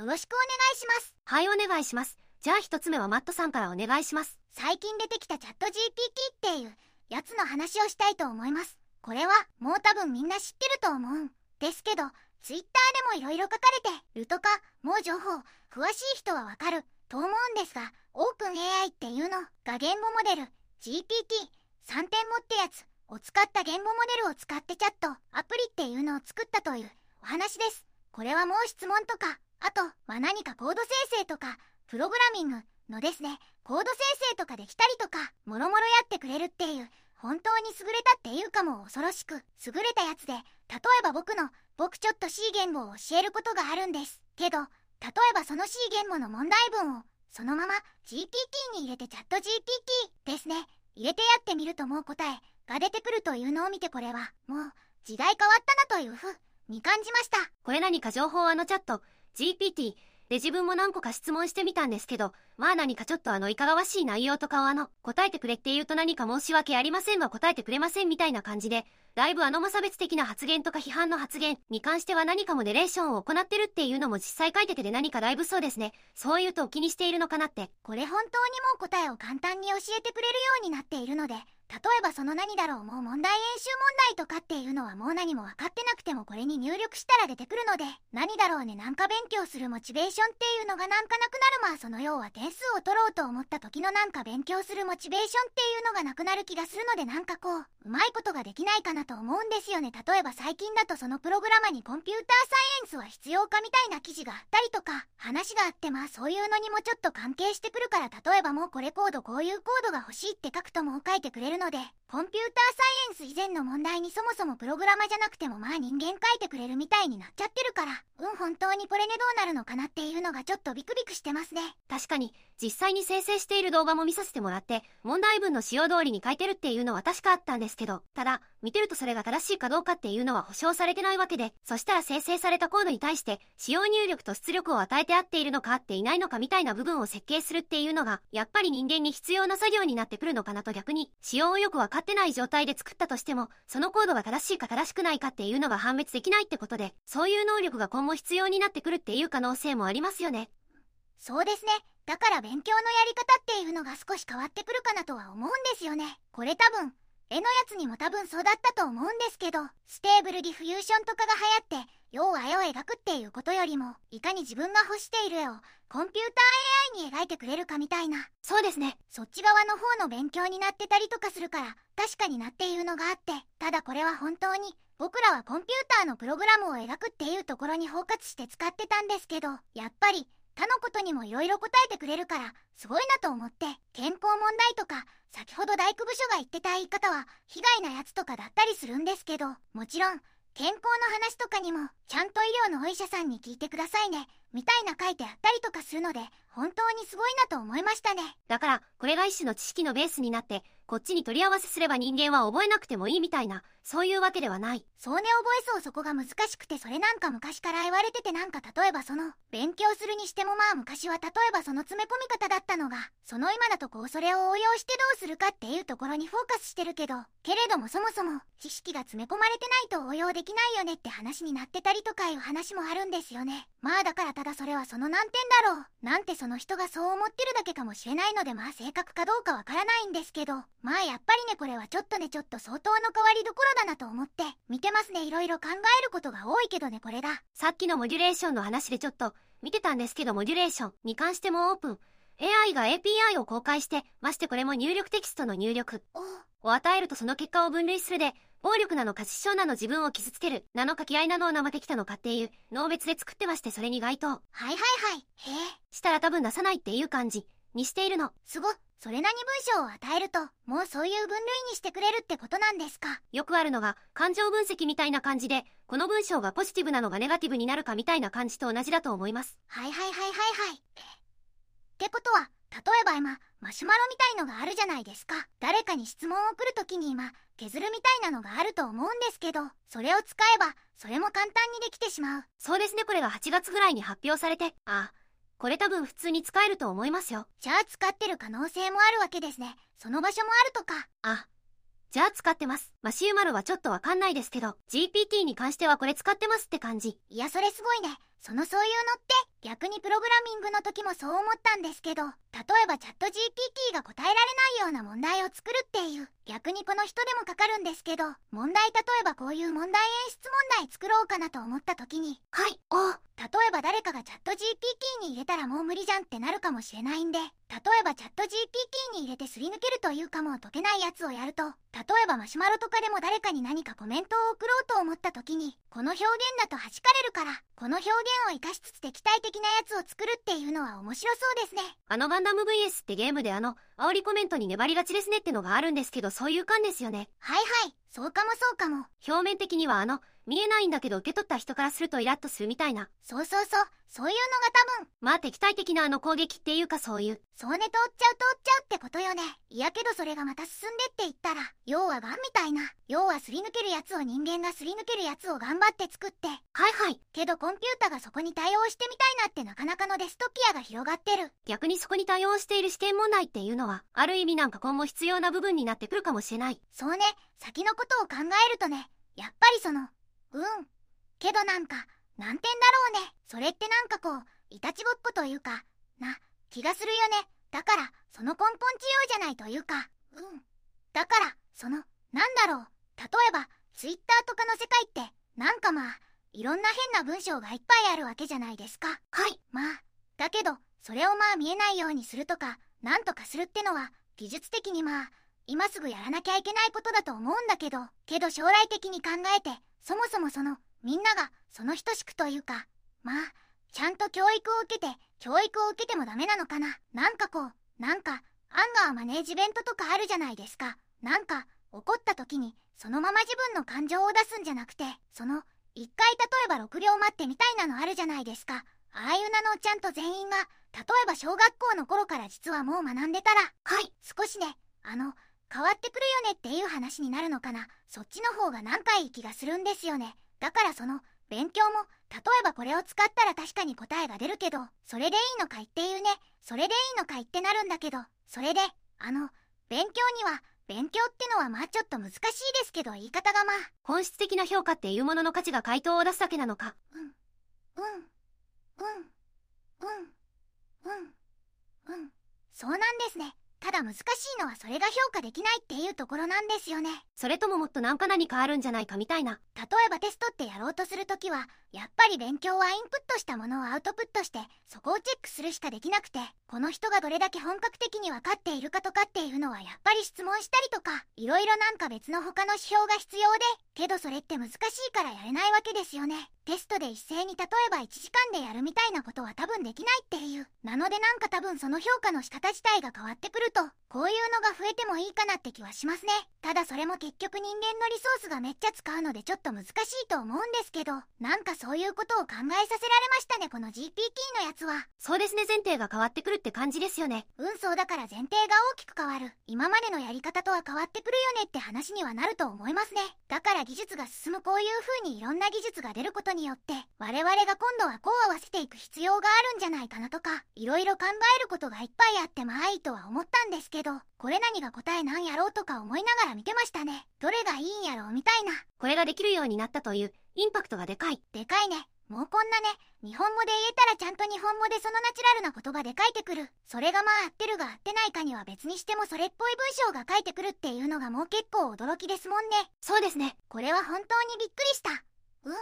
よろしくお願いします。はい、お願いします。じゃあ一つ目はマットさんからお願いします。最近出てきたチャット GPT っていうやつの話をしたいと思います。これはもう多分みんな知ってると思うんですけど、ツイッターでもいろいろ書かれてるとか、もう情報、詳しい人はわかると思うんですが、オープン AI っていうのが言語モデル GPT3 点持ってやつを使った言語モデルを使ってチャット、アプリっていうのを作ったというお話です。これはもう質問とか、あとは何かコード生成とか、プログラミングのですね、コード生成とかできたりとか、もろもろやってくれるっていう、本当に優れたっていうかも恐ろしく優れたやつで、例えば僕の、僕ちょっと C 言語を教えることがあるんです。けど、例えばその C 言語の問題文を、そのまま GPT に入れてチャット GPT ですね。入れてやってみるともう答えが出てくるというのを見てこれは、もう時代変わったなというふうに感じました。これ何か情報あのチャット、GPT、で自分も何個か質問してみたんですけど、まあ何かちょっとあのいかがわしい内容とかをあの、答えてくれって言うと何か申し訳ありませんが答えてくれませんみたいな感じで、だいぶあの無差別的な発言とか批判の発言に関しては何かモデレーションを行ってるっていうのも実際書いててで何かだいぶそうですね。そういうとお気にしているのかなって。これ本当にもう答えを簡単に教えてくれるようになっているので、例えばその何だろうもう問題演習問題とかっていうのはもう何も分かってなくてもこれに入力したら出てくるので、何だろうねなんか勉強するモチベーションっていうのがなんかなくなるまあその要は点数を取ろうと思った時のなんか勉強するモチベーションっていうのがなくなる気がするのでなんかこう、うまいことができないかなとと思うんですよね。例えば最近だとそのプログラマにコンピューターサイエンスは必要かみたいな記事があったりとか、話があってまあそういうのにもちょっと関係してくるから例えばもうこれコードこういうコードが欲しいって書くともう書いてくれるので、コンピューターサイエンス以前の問題にそもそもプログラマじゃなくてもまあ人間書いてくれるみたいになっちゃってるから、うん本当にこれねどうなるのかなっていうのがちょっとビクビクしてますね。確かに、実際に生成している動画も見させてもらって、問題文の使用通りに書いてるっていうのは確かあったんですけど、ただ、見てるとそれが正しいかどうかっていうのは保証されてないわけで、そしたら生成されたコードに対して、使用入力と出力を与えて合っているのか合っていないのかみたいな部分を設計するっていうのが、やっぱり人間に必要な作業になってくるのかなと逆に、使用をよくわかってない状態で作ったとしても、そのコードが正しいか正しくないかっていうのが判別できないってことで、そういう能力が今後必要になってくるっていう可能性もありますよね。そうですね。だから勉強のやり方っていうのが少し変わってくるかなとは思うんですよね。これ多分、絵のやつにも多分そうだったと思うんですけど、 Stable Diffusion とかが流行って、要は絵を描くっていうことよりも、いかに自分が欲している絵をコンピューター AI に描いてくれるかみたいな、そうですね。そっち側の方の勉強になってたりとかするから、確かになっていうのがあって、ただこれは本当に、僕らはコンピューターのプログラムを描くっていうところにフォーカスして使ってたんですけど、やっぱり、他のことにもいろいろ答えてくれるから、すごいなと思って、健康問題とか、先ほど大工部署が言ってた言い方は、被害なやつとかだったりするんですけど、もちろん、健康の話とかにも、ちゃんと医療のお医者さんに聞いてくださいね、みたいな書いてあったりとかするので、本当にすごいなと思いましたね。だから、これが一種の知識のベースになって、こっちに取り合わせすれば人間は覚えなくてもいいみたいな、そういうわけではない。そうね覚えそうそこが難しくてそれなんか昔から言われててなんか例えばその勉強するにしてもまあ昔は例えばその詰め込み方だったのがその今だとこうそれを応用してどうするかっていうところにフォーカスしてるけどけれどもそもそも知識が詰め込まれてないと応用できないよねって話になってたりとかいう話もあるんですよねまあだからただそれはその難点だろうなんてその人がそう思ってるだけかもしれないのでまあ正確かどうかわからないんですけどまあやっぱりねこれはちょっとねちょっと相当の変わりどころだなと思って見てますね。いろいろ考えることが多いけどねこれだ。さっきのモデュレーションの話でちょっと見てたんですけど、モデュレーションに関してもオープン。AI が API を公開して、ましてこれも入力テキストの入力。お。を与えるとその結果を分類するで、暴力なのか失笑なの自分を傷つける、なのか気合いなのを生てきたのかっていう、脳別で作ってましてそれに該当。はいはいはい。へえ。したら多分出さないっていう感じにしているの。すごそれなに文章を与えるともうそういう分類にしてくれるってことなんですかよくあるのが、感情分析みたいな感じで、この文章がポジティブなのがネガティブになるかみたいな感じと同じだと思います。はいはいはいはいはいってことは例えば今マシュマロみたいのがあるじゃないですか誰かに質問を送るときに今削るみたいなのがあると思うんですけどそれを使えばそれも簡単にできてしまうそうですね、これが8月ぐらいに発表されて、あ、これ多分普通に使えると思いますよ。じゃあ使ってる可能性もあるわけですねその場所もあるとかあ、じゃあ使ってます。マシューマロはちょっとわかんないですけど、GPT に関してはこれ使ってますって感じ。いやそれすごいねそのそういうのって逆にプログラミングの時もそう思ったんですけど、例えばチャット GPT が答えられないような問題を作るっていう、逆にこの人でもかかるんですけど、問題例えばこういう問題演出問題作ろうかなと思った時に、はい、お例えば誰かがチャット GPT に入れたらもう無理じゃんってなるかもしれないんで、例えばチャット GPT に入れてすり抜けるというかもう解けないやつをやると、例えばマシュマロとかでも誰かに何かコメントを送ろうと思った時に、この表現だと弾かれるから、この表現を活かしつつ敵対的なやつを作るっていうのは面白そうですね。あのバンダム VS ってゲームであの、煽りコメントに粘りがちですねってのがあるんですけど、そういう感ですよね。はいはい、そうかもそうかも。表面的にはあの、見えないんだけど受け取った人からするとイラッとするみたいな。そうそうそう、そういうのが多分。まあ敵対的なあの攻撃っていうかそういう。そうね、通っちゃう通っちゃうってことよね。いやけどそれがまた進んでって言ったら、要はガンみたいな。要はすり抜けるやつを人間がすり抜けるやつを頑張って作って。はいはい。けどコンピュータがそこに対応してみたいなってなかなかのデストピアが広がってる。逆にそこに対応している試験問題っていうのは、ある意味なんか今後必要な部分になってくるかもしれない。そうね、先のことを考えるとね、やっぱりその、うん、けどなんか、何点だろうね。それってなんかこう、いたちごっこというか、な、気がするよね。だから、その根本治療じゃないというか、うん。だから、その、なんだろう。例えば、ツイッターとかの世界って、なんかまあ、いろんな変な文章がいっぱいあるわけじゃないですか。はい。まあ、だけど、それをまあ見えないようにするとか、なんとかするってのは、技術的にまあ、今すぐやらなきゃいけないことだと思うんだけど、けど将来的に考えて、そもそもその、みんながその等しくというか、まあ、ちゃんと教育を受けて、教育を受けてもダメなのかな。なんかこう、なんか、アンガーマネージメントとかあるじゃないですか。なんか、怒った時に、そのまま自分の感情を出すんじゃなくて、その、一回例えば6秒待ってみたいなのあるじゃないですか。ああいうなのをちゃんと全員が、例えば小学校の頃から実はもう学んでたら、はい、少しね、あの、変わってくるよねっていう話になるのかな。そっちの方が何回いい気がするんですよね。だからその、勉強も、例えばこれを使ったら確かに答えが出るけど、それでいいのかいっていうね、それでいいのかいってなるんだけど、それで、あの、勉強には、勉強ってのはまあちょっと難しいですけど言い方がまあ。本質的な評価っていうものの価値が回答を出すだけなのか。うん。うん。うん。うん。うん。うん。そうなんですね。ただ難しいのはそれが評価できないっていうところなんですよね。それとももっとなんか何かあるんじゃないかみたいな。例えばテストってやろうとするときは、やっぱり勉強はインプットしたものをアウトプットして、そこをチェックするしかできなくて、この人がどれだけ本格的に分かっているかとかっていうのはやっぱり質問したりとか、いろいろなんか別の他の指標が必要で、けどそれって難しいからやれないわけですよね。テストで一斉に例えば1時間でやるみたいなことは多分できないっていう。なのでなんか多分その評価の仕方自体が変わってくると、こういうのが増えてもいいかなって気はしますね。ただそれも結局人間のリソースがめっちゃ使うのでちょっと難しいと思うんですけど、なんかそういうことを考えさせられましたね、この GPT のやつは。そうですね、前提が変わってくるって感じですよね。うん、そうだから前提が大きく変わる。今までのやり方とは変わってくるよねって話にはなると思いますね。だから技術が進むこういう風にいろんな技術が出ることによって、我々が今度はこう合わせていく必要があるんじゃないかなとか、いろいろ考えることがいっぱいあってまあいいとは思ったんですけど、これ何が答えなんやろうとか思いながら見てましたね。どれがいいんやろうみたいな。これができるようになったという、インパクトがでかい。でかいね。もうこんなね、日本語で言えたらちゃんと日本語でそのナチュラルな言葉で書いてくる。それがまあ合ってるが合ってないかには別にしてもそれっぽい文章が書いてくるっていうのがもう結構驚きですもんね。そうですね。これは本当にびっくりした。うん。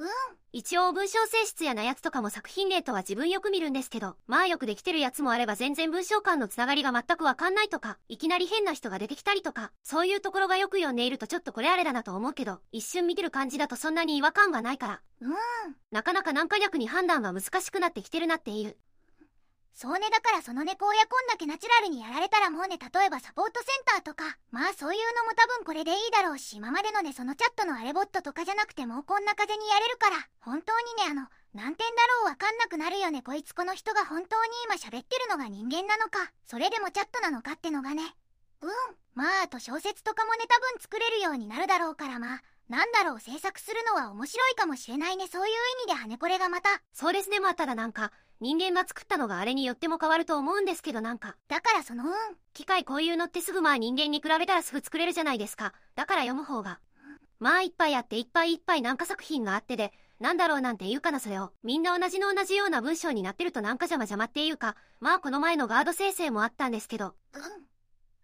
うん。一応文章性質やなやつとかも作品例とは自分よく見るんですけど、まあよくできてるやつもあれば全然文章間のつながりが全くわかんないとか、いきなり変な人が出てきたりとか、そういうところがよく読んでいるとちょっとこれあれだなと思うけど、一瞬見てる感じだとそんなに違和感がないから。うん。なかなか何か逆に判断が難しくなってきてるなっていう。そうね。だからその猫親こんだけナチュラルにやられたらもうね例えばサポートセンターとかまあそういうのも多分これでいいだろうし今までのねそのチャットのあれボットとかじゃなくてもうこんな風にやれるから本当にねあの何点だろうわかんなくなるよねこいつこの人が本当に今喋ってるのが人間なのかそれでもチャットなのかってのがね。うん。まああと小説とかもね多分作れるようになるだろうからまあなんだろう制作するのは面白いかもしれないねそういう意味で羽ねこれがまた。そうですねまあただなんか人間が作ったのがあれによっても変わると思うんですけどなんか。だからそのうん。機械こういうのってすぐまあ人間に比べたらすぐ作れるじゃないですか。だから読む方が。まあいっぱいあっていっぱいいっぱいなんか作品があってで、なんだろうなんて言うかなそれを。みんな同じの同じような文章になってるとなんか邪魔邪魔っていうか、まあこの前のガード生成もあったんですけど。うん。あ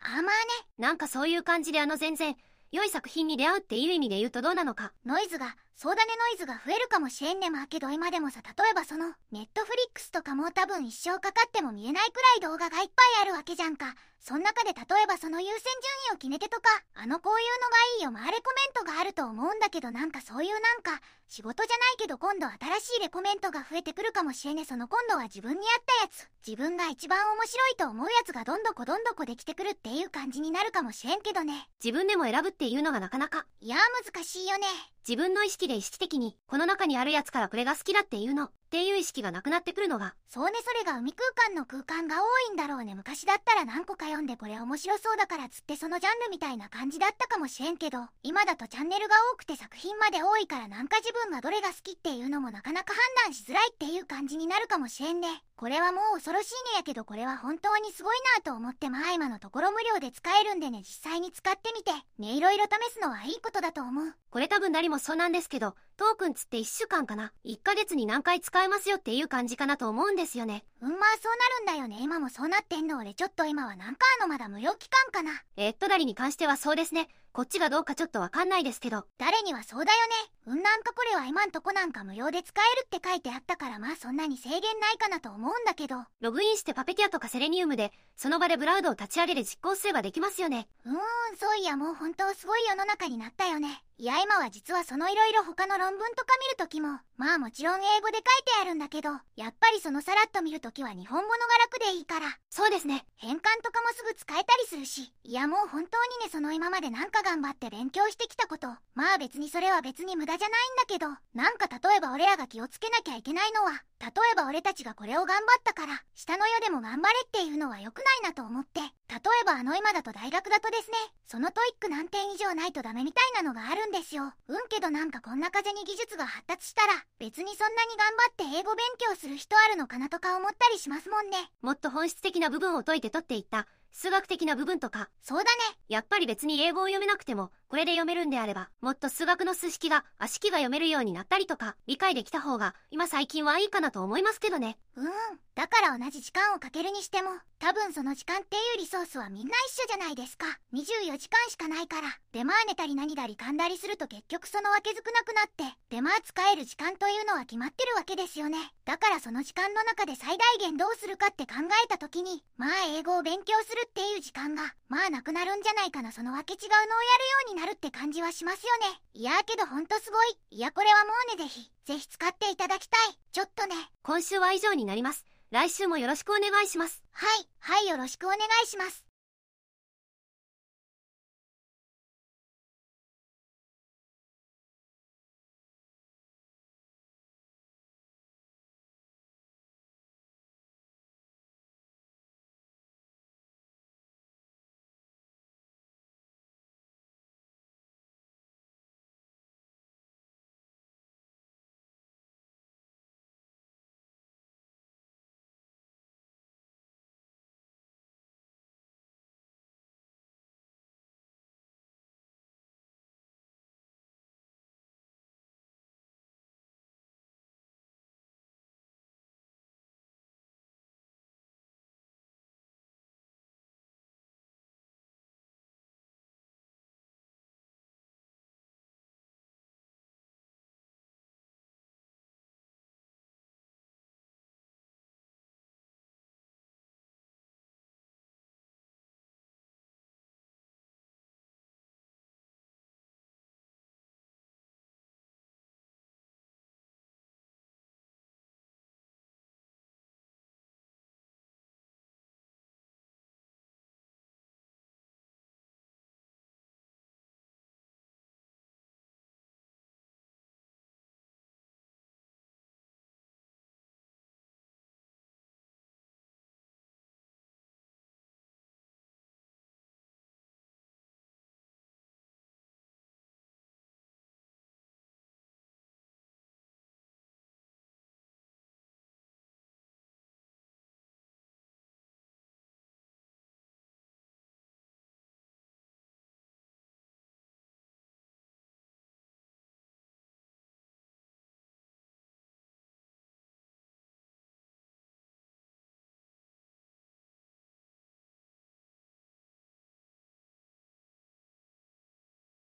まあね。なんかそういう感じであの全然、良い作品に出会うっていう意味で言うとどうなのか。ノイズが、そうだねノイズが増えるかもしれんねまけど今でもさ、例えばその、ネットフリックスとかも多分一生かかっても見えないくらい動画がいっぱいあるわけじゃんか。そん中で例えばその優先順位を決めてとか、あのこういうのがいいよ回れコメントがあると思うんだけどなんかそういうなんか、仕事じゃないけど今度新しいレコメントが増えてくるかもしれねその今度は自分に合ったやつ、自分が一番面白いと思うやつがどんどこどんどこできてくるっていう感じになるかもしれんけどね。自分でも選ぶっていうのがなかなか。いや難しいよね。自分の意識で意識的に、この中にあるやつからこれが好きだっていうの、っていう意識がなくなってくるのが。そうねそれが海空間の空間が多いんだろうね。昔だったら何個か読んでこれ面白そうだからつってそのジャンルみたいな感じだったかもしれんけど、今だとチャンネルが多くて作品まで多いからなんか自分がどれが好きっていうのもなかなか判断しづらいっていう感じになるかもしれんね。これはもう恐ろしいねやけどこれは本当にすごいなと思ってまあ今のところ無料で使えるんでね実際に使ってみてねいろいろ試すのはいいことだと思うこれ多分何もそうなんですけど、トークンつって1週間かな？1ヶ月に何回使えますよっていう感じかなと思うんですよね。うんまあそうなるんだよね今もそうなってんの俺ちょっと今はなんかあのまだ無料期間かなえー、っとダリに関してはそうですね。こっちがどうかちょっとわかんないですけど。誰にはそうだよねうんなんかこれは今んとこなんか無料で使えるって書いてあったからまあそんなに制限ないかなと思うんだけどログインしてパペティアとかセレニウムで、その場でブラウドを立ち上げて実行すればできますよね。うーんそういやもう本当すごい世の中になったよねいや今は実はそのいろいろ他の論文とか見るときもまあもちろん英語で書いてあるんだけどやっぱりそのさらっと見るときは日本語のが楽でいいからそうですね。変換とかもすぐ使えたりするしいやもう本当にねその今までなんか頑張って勉強してきたことまあ別にそれは別に無駄じゃないんだけどなんか例えば俺らが気をつけなきゃいけないのは例えば俺たちがこれを頑張ったから下の世代でも頑張れっていうのは良くないなと思って例えばあの今だと大学だとですねその TOEIC 何点以上ないとダメみたいなのがあるんですよ。うんけどなんかこんな風に技術が発達したら別にそんなに頑張って英語勉強する人あるのかなとか思ったりしますもんね。もっと本質的な部分を解いて取っていった、数学的な部分とか、そうだね。やっぱり別に英語を読めなくても、これで読めるんであれば、もっと数学の数式が、足式が読めるようになったりとか、理解できた方が、今最近はいいかなと思いますけどね。うん。だから同じ時間をかけるにしても多分その時間っていうリソースはみんな一緒じゃないですか。24時間しかないから。出回ねたり何だり噛んだりすると結局そのわけづくなくなって出回使える時間というのは決まってるわけですよね。だからその時間の中で最大限どうするかって考えた時にまあ英語を勉強するっていう時間がまあなくなるんじゃないかな。そのわけ違うのをやるようになるって感じはしますよね。いやーけどほんとすごい。いやこれはもうねぜひ。ぜひ使っていただきたい。ちょっとね。今週は以上になります。来週もよろしくお願いします。はい。はいよろしくお願いします